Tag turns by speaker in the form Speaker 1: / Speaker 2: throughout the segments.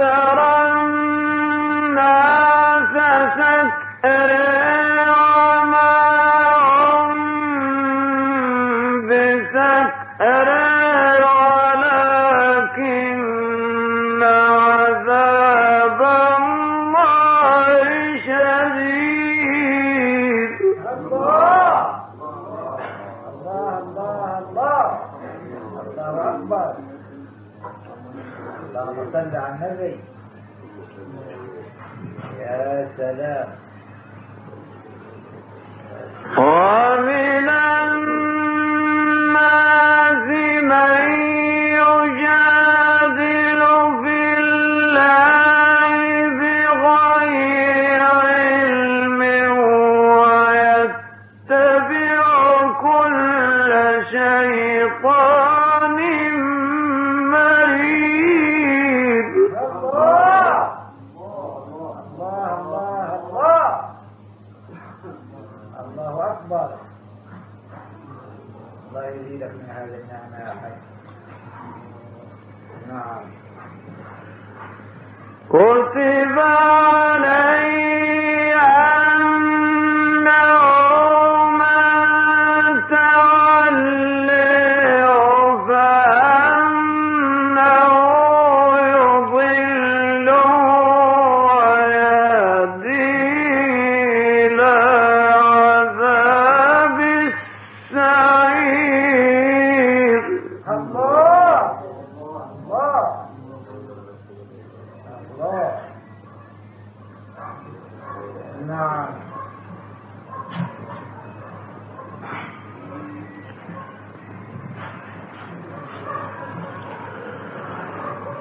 Speaker 1: وترى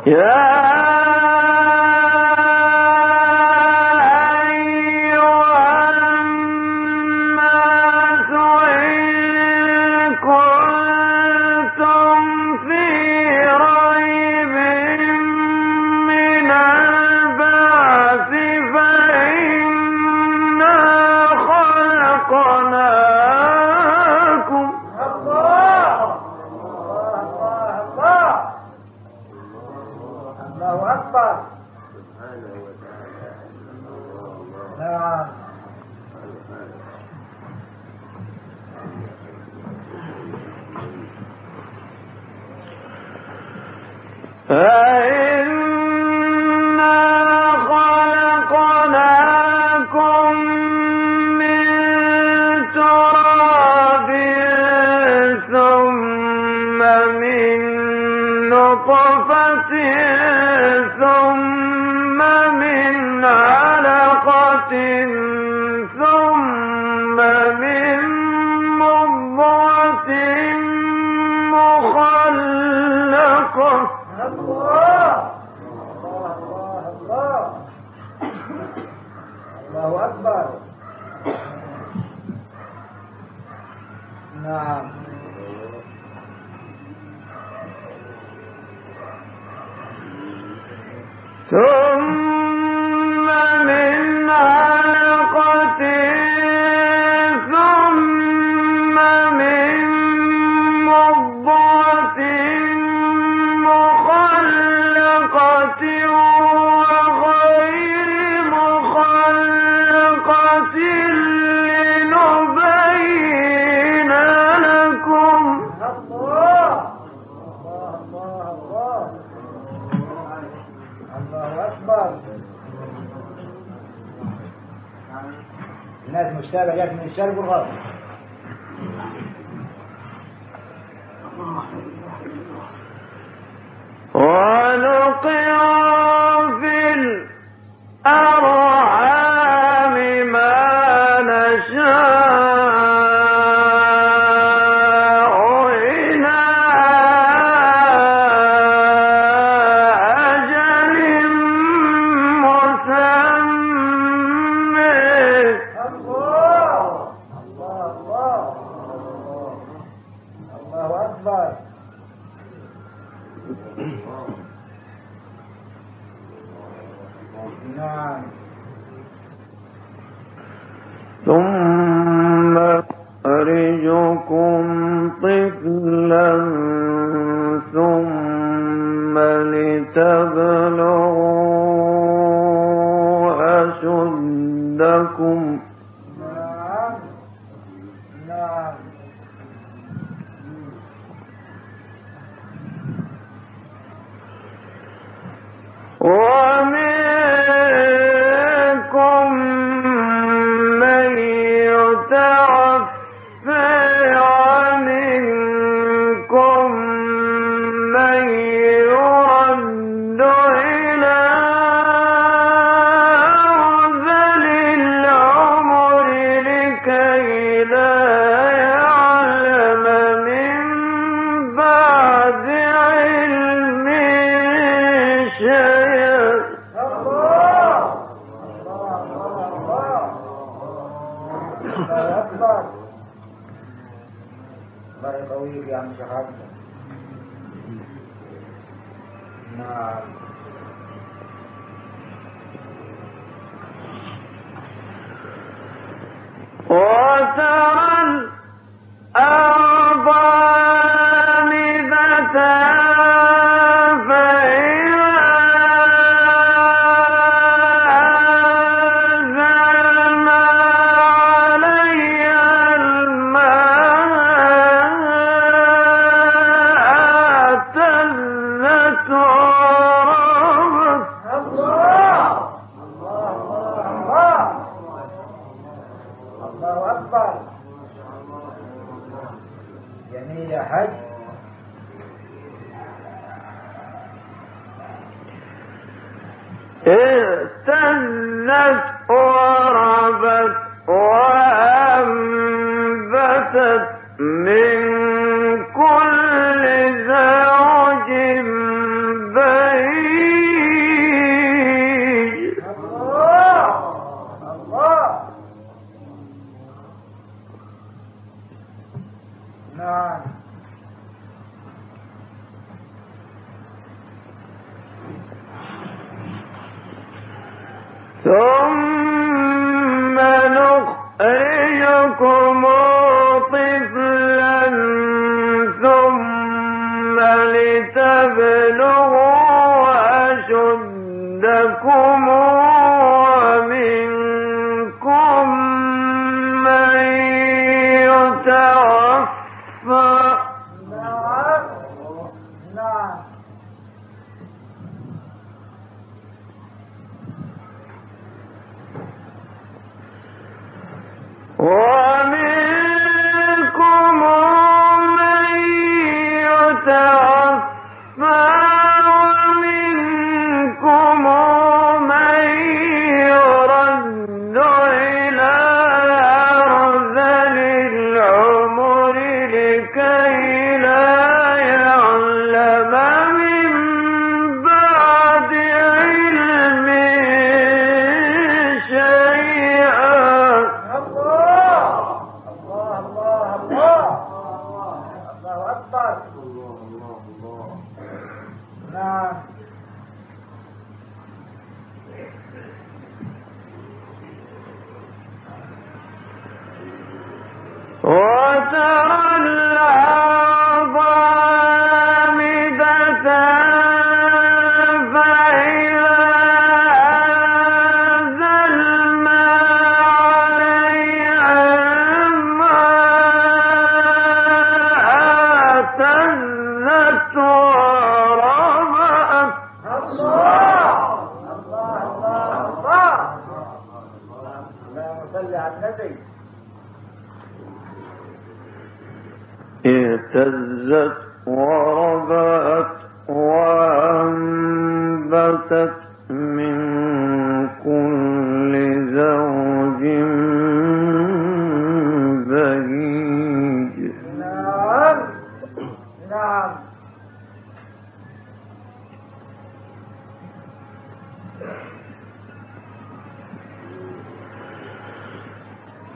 Speaker 1: يا مشتابه جات
Speaker 2: نعم
Speaker 1: أشدكم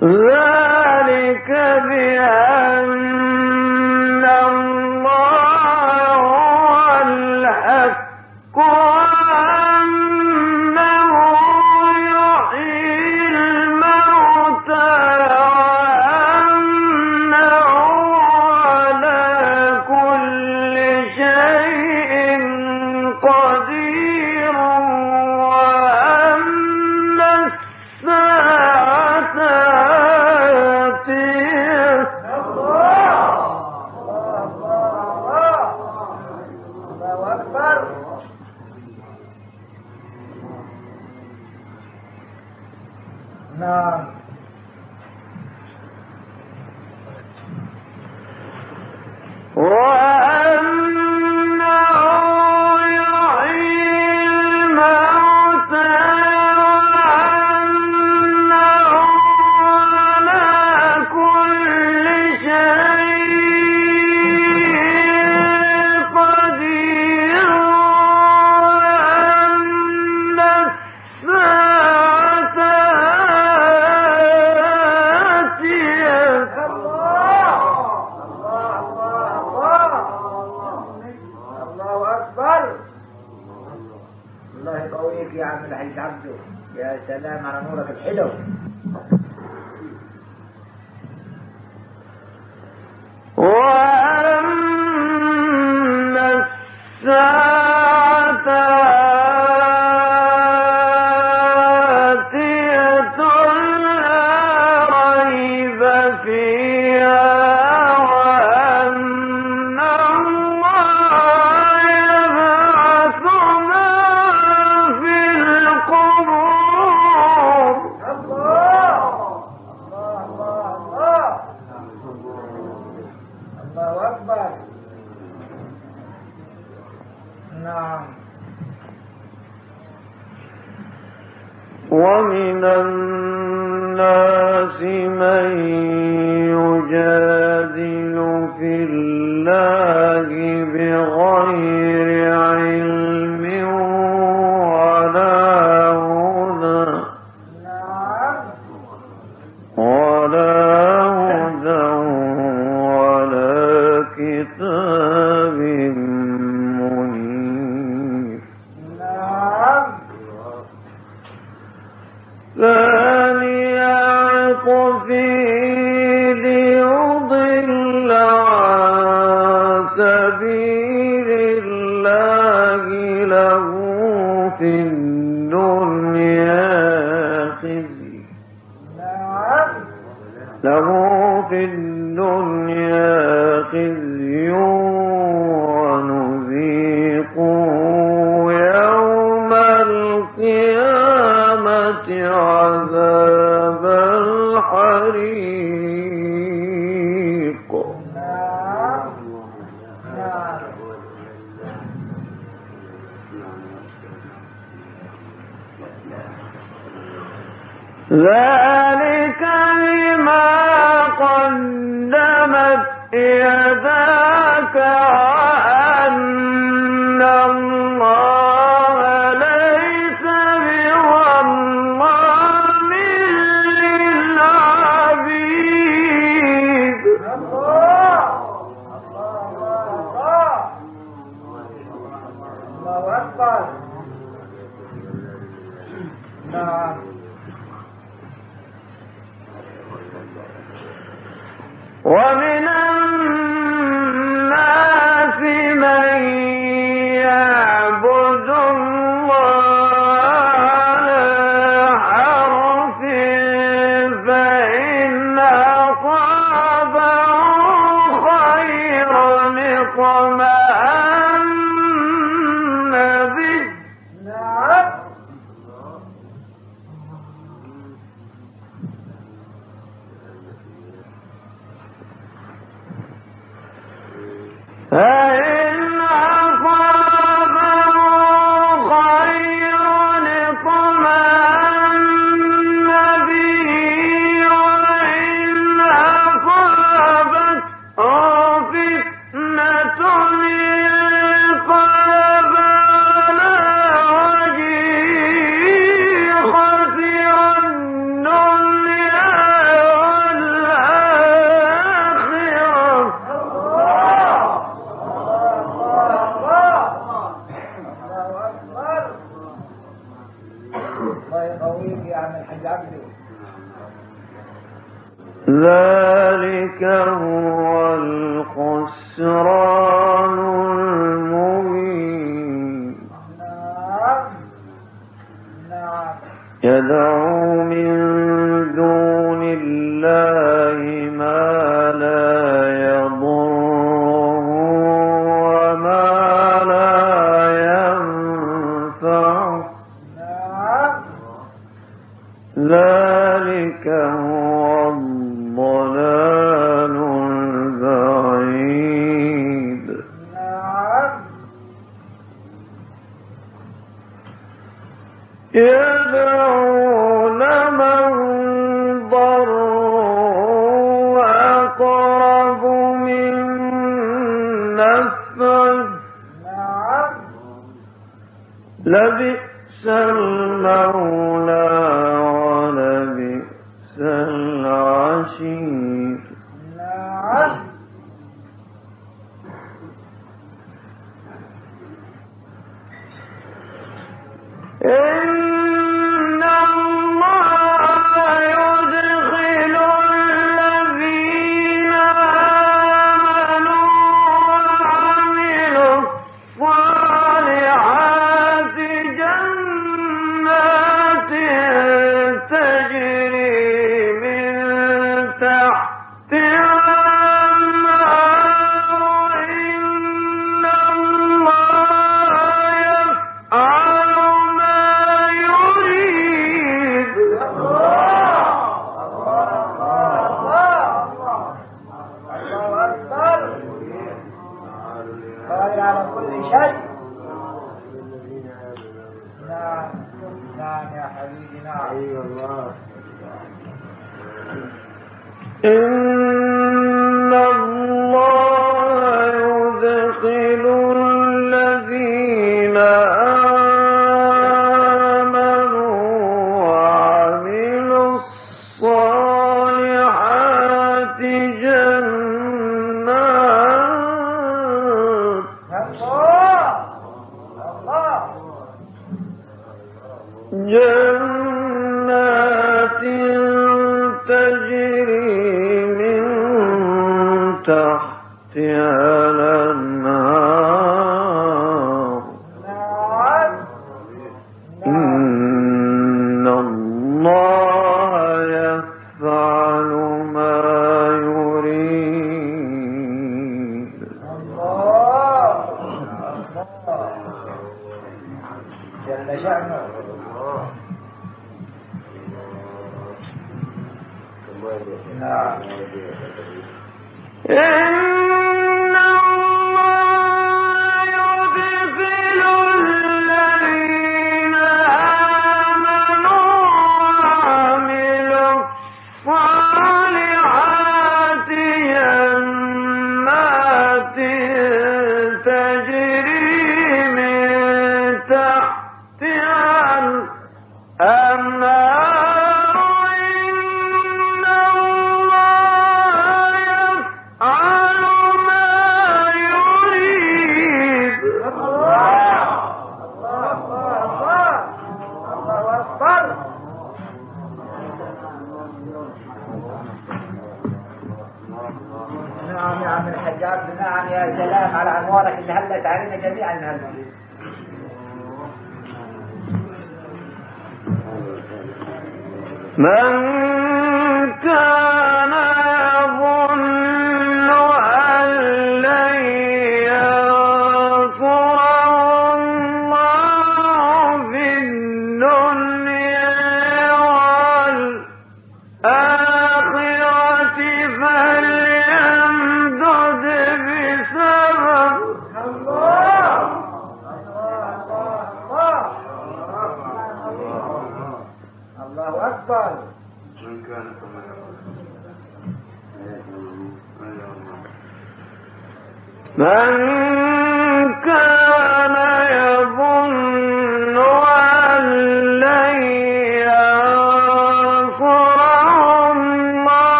Speaker 2: Right.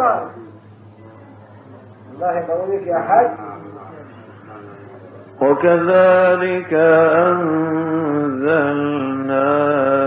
Speaker 2: أكبر. الله يقويك يا حاج.
Speaker 1: وكذلك أنزلناه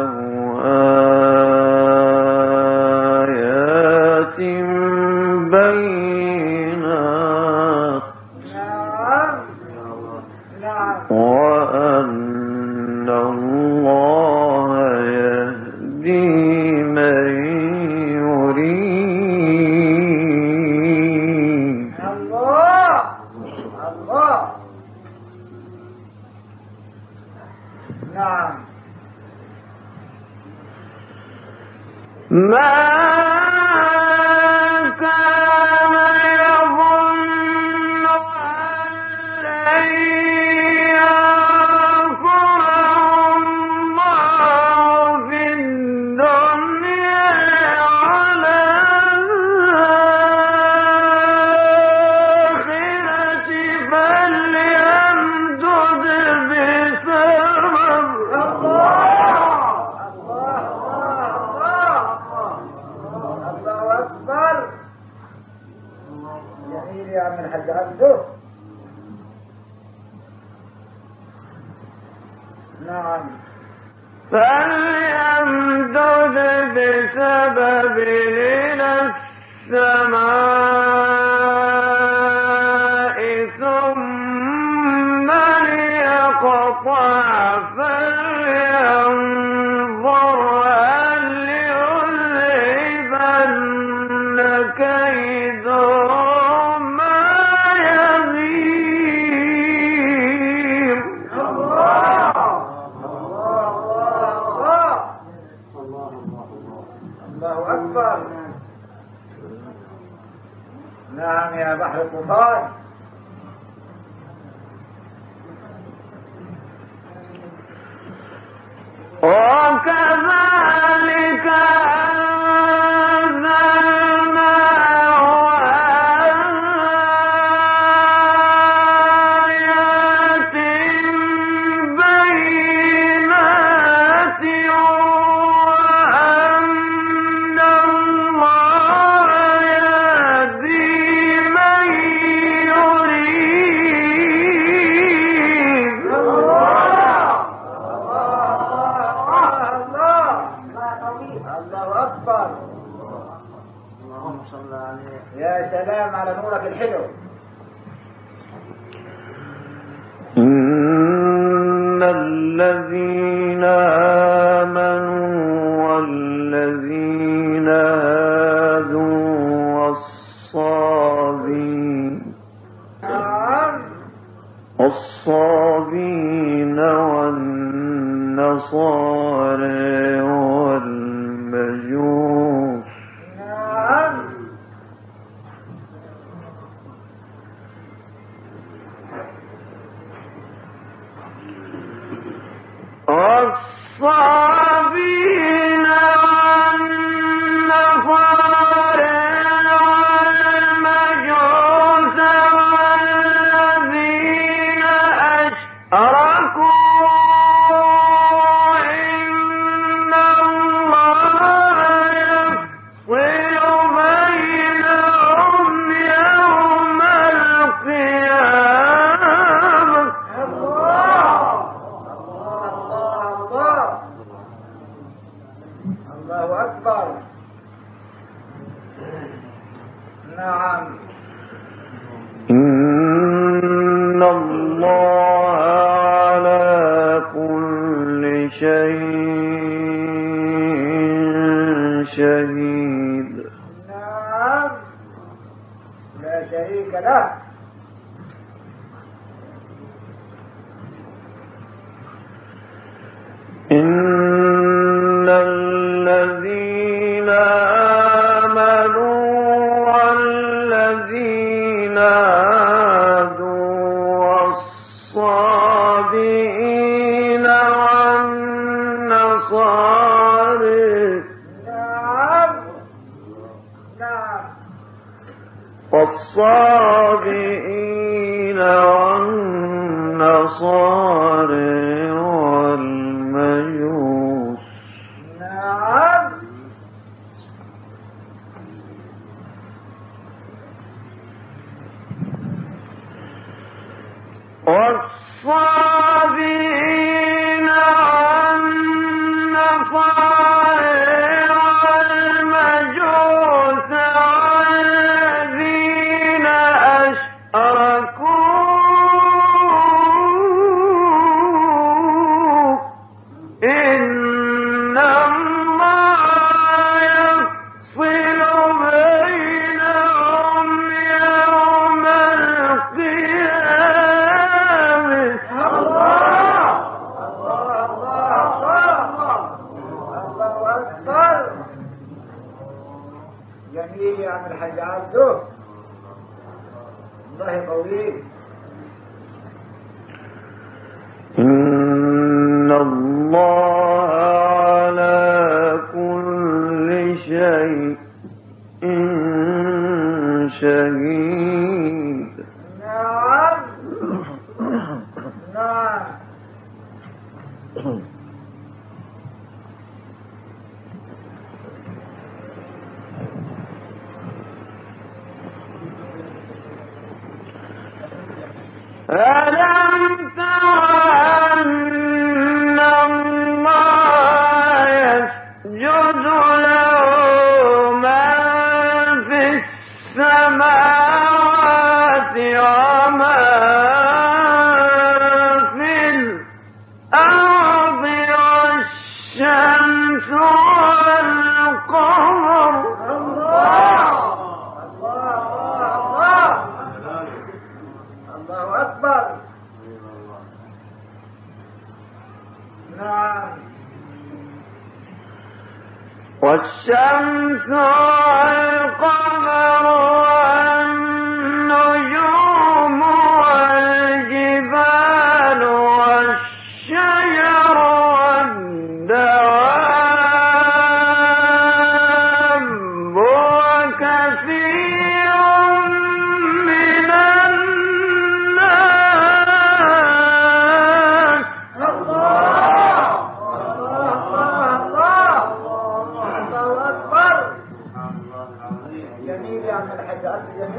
Speaker 1: الله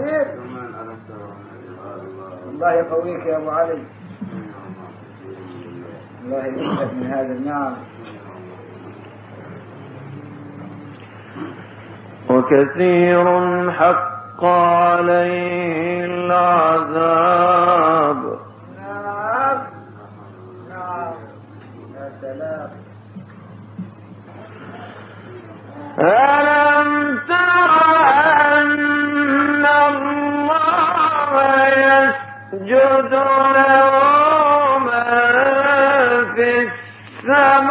Speaker 1: كثير
Speaker 2: الله يقويك يا أبو علي. الله يبعدك من هذا النار وكثير حق عليه العذاب.
Speaker 1: نعم. نعم. يا سلام. السماء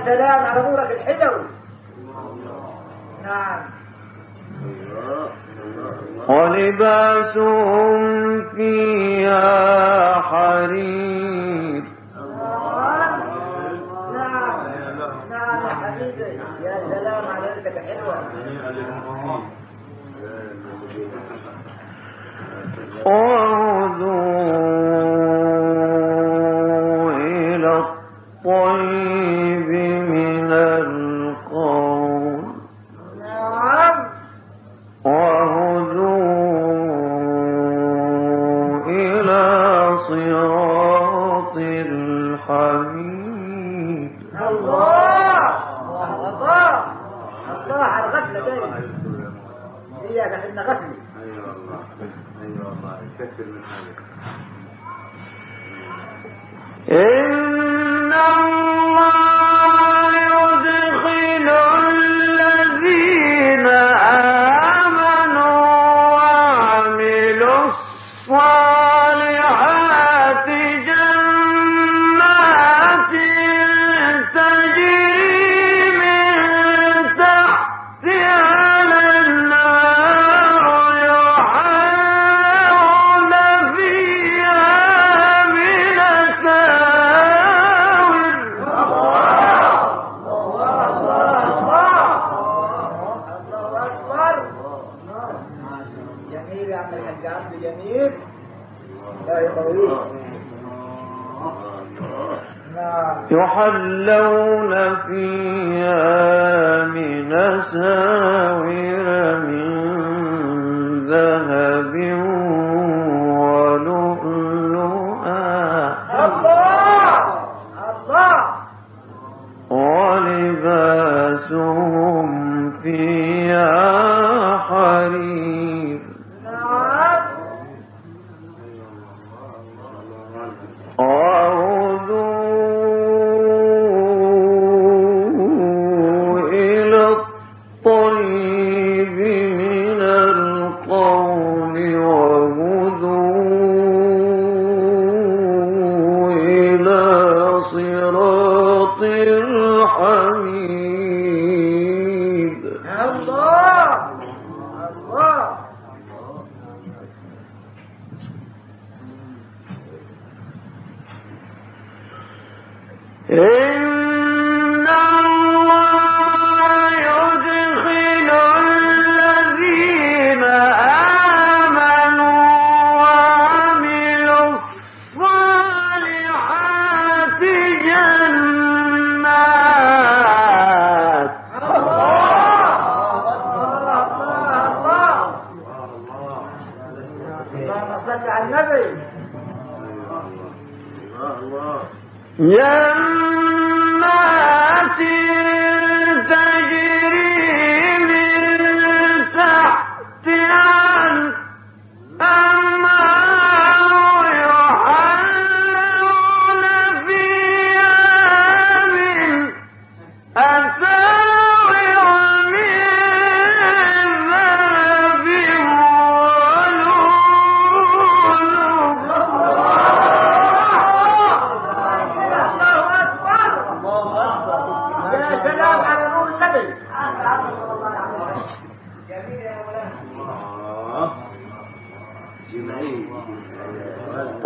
Speaker 1: السلام على
Speaker 2: نورك الحلو
Speaker 1: نعم
Speaker 2: ولباسهم فيها حرير
Speaker 1: نعم نعم حبيبي يا سلام على رزقك حلوة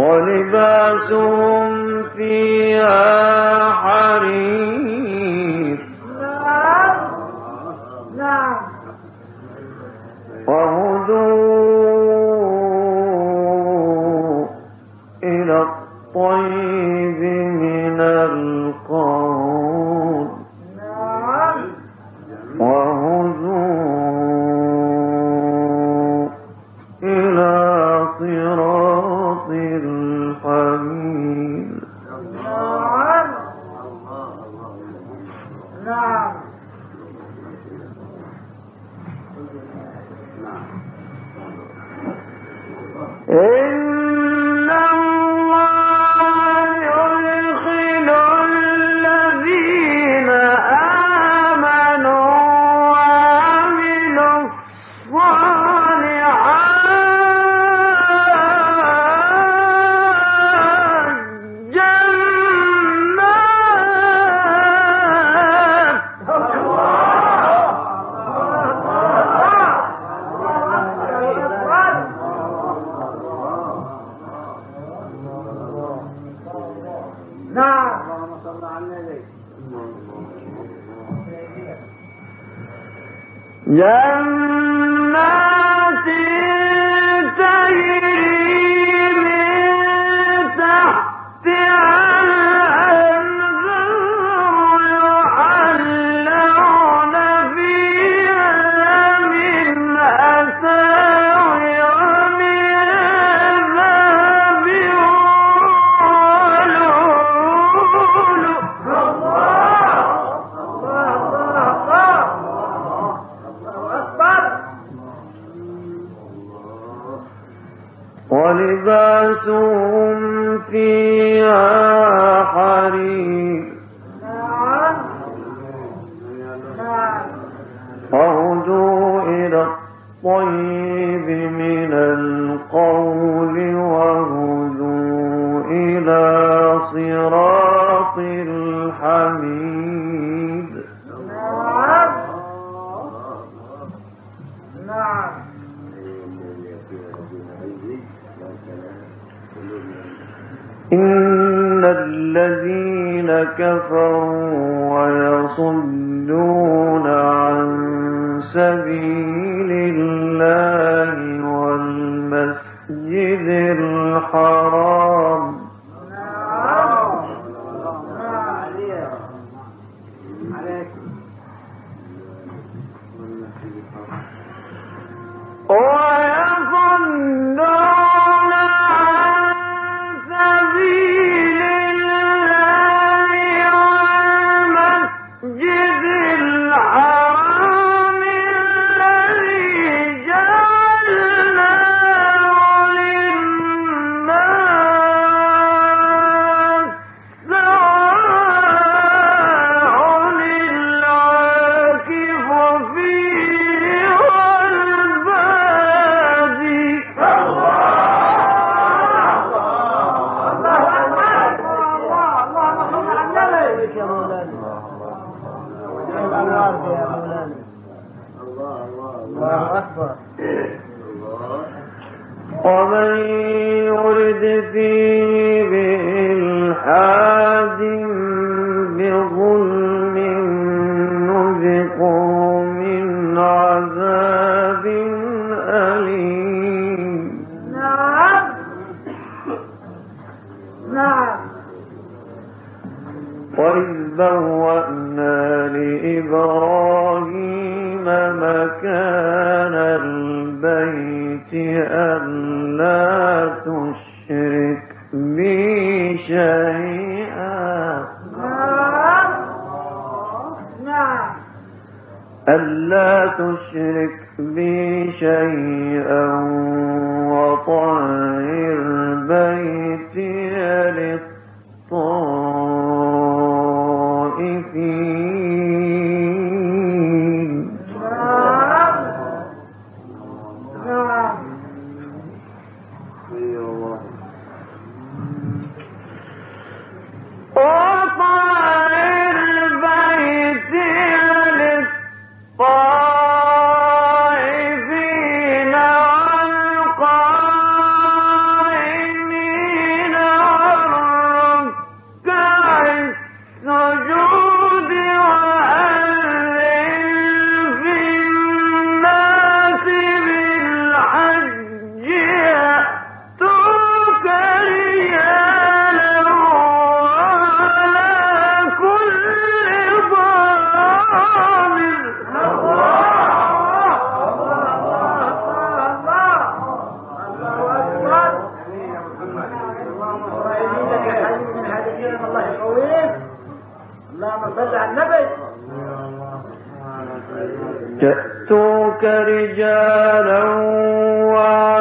Speaker 2: ولباسهم فيها
Speaker 1: الله أكبر. ومن يرد فيه بإلحاد تشرك بي جئتوك رجالا وعلا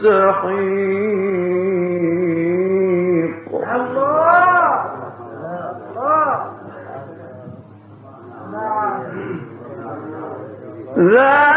Speaker 1: السحيق
Speaker 2: الله! الله!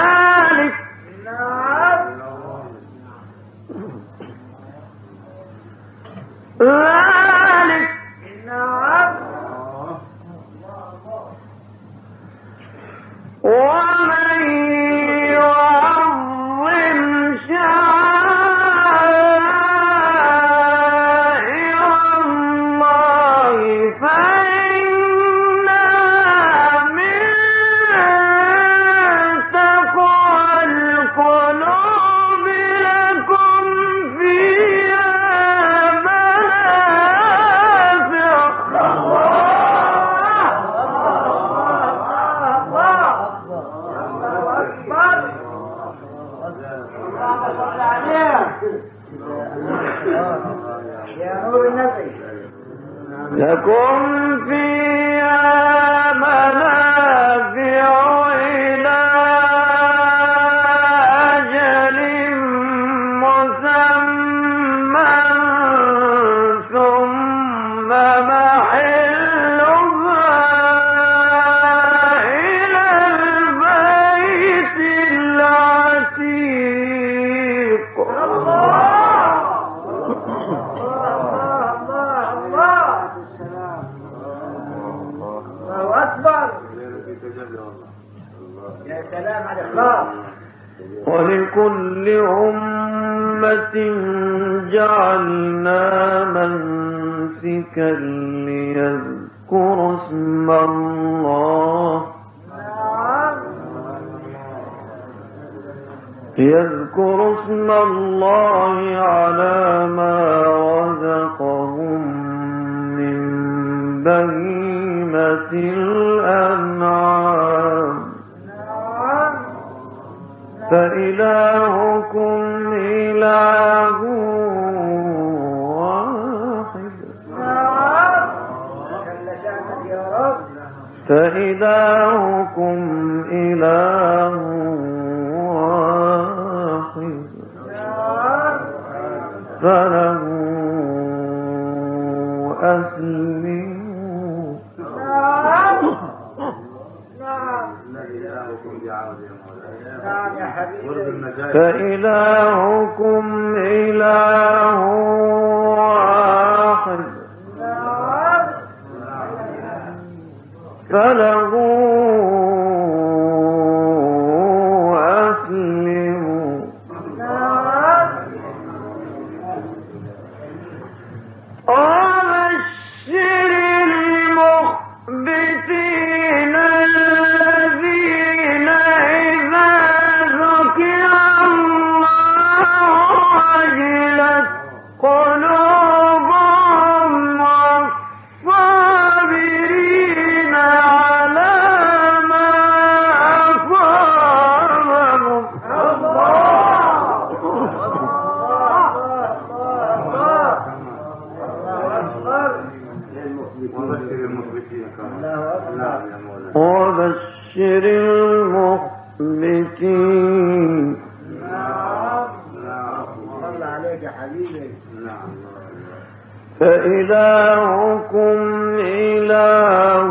Speaker 1: يذكر اسم الله على ما رزقهم من بهيمة الأنعام. فإلهكم إله واحد. فإلهكم إله فإلهكم فإلهكم إله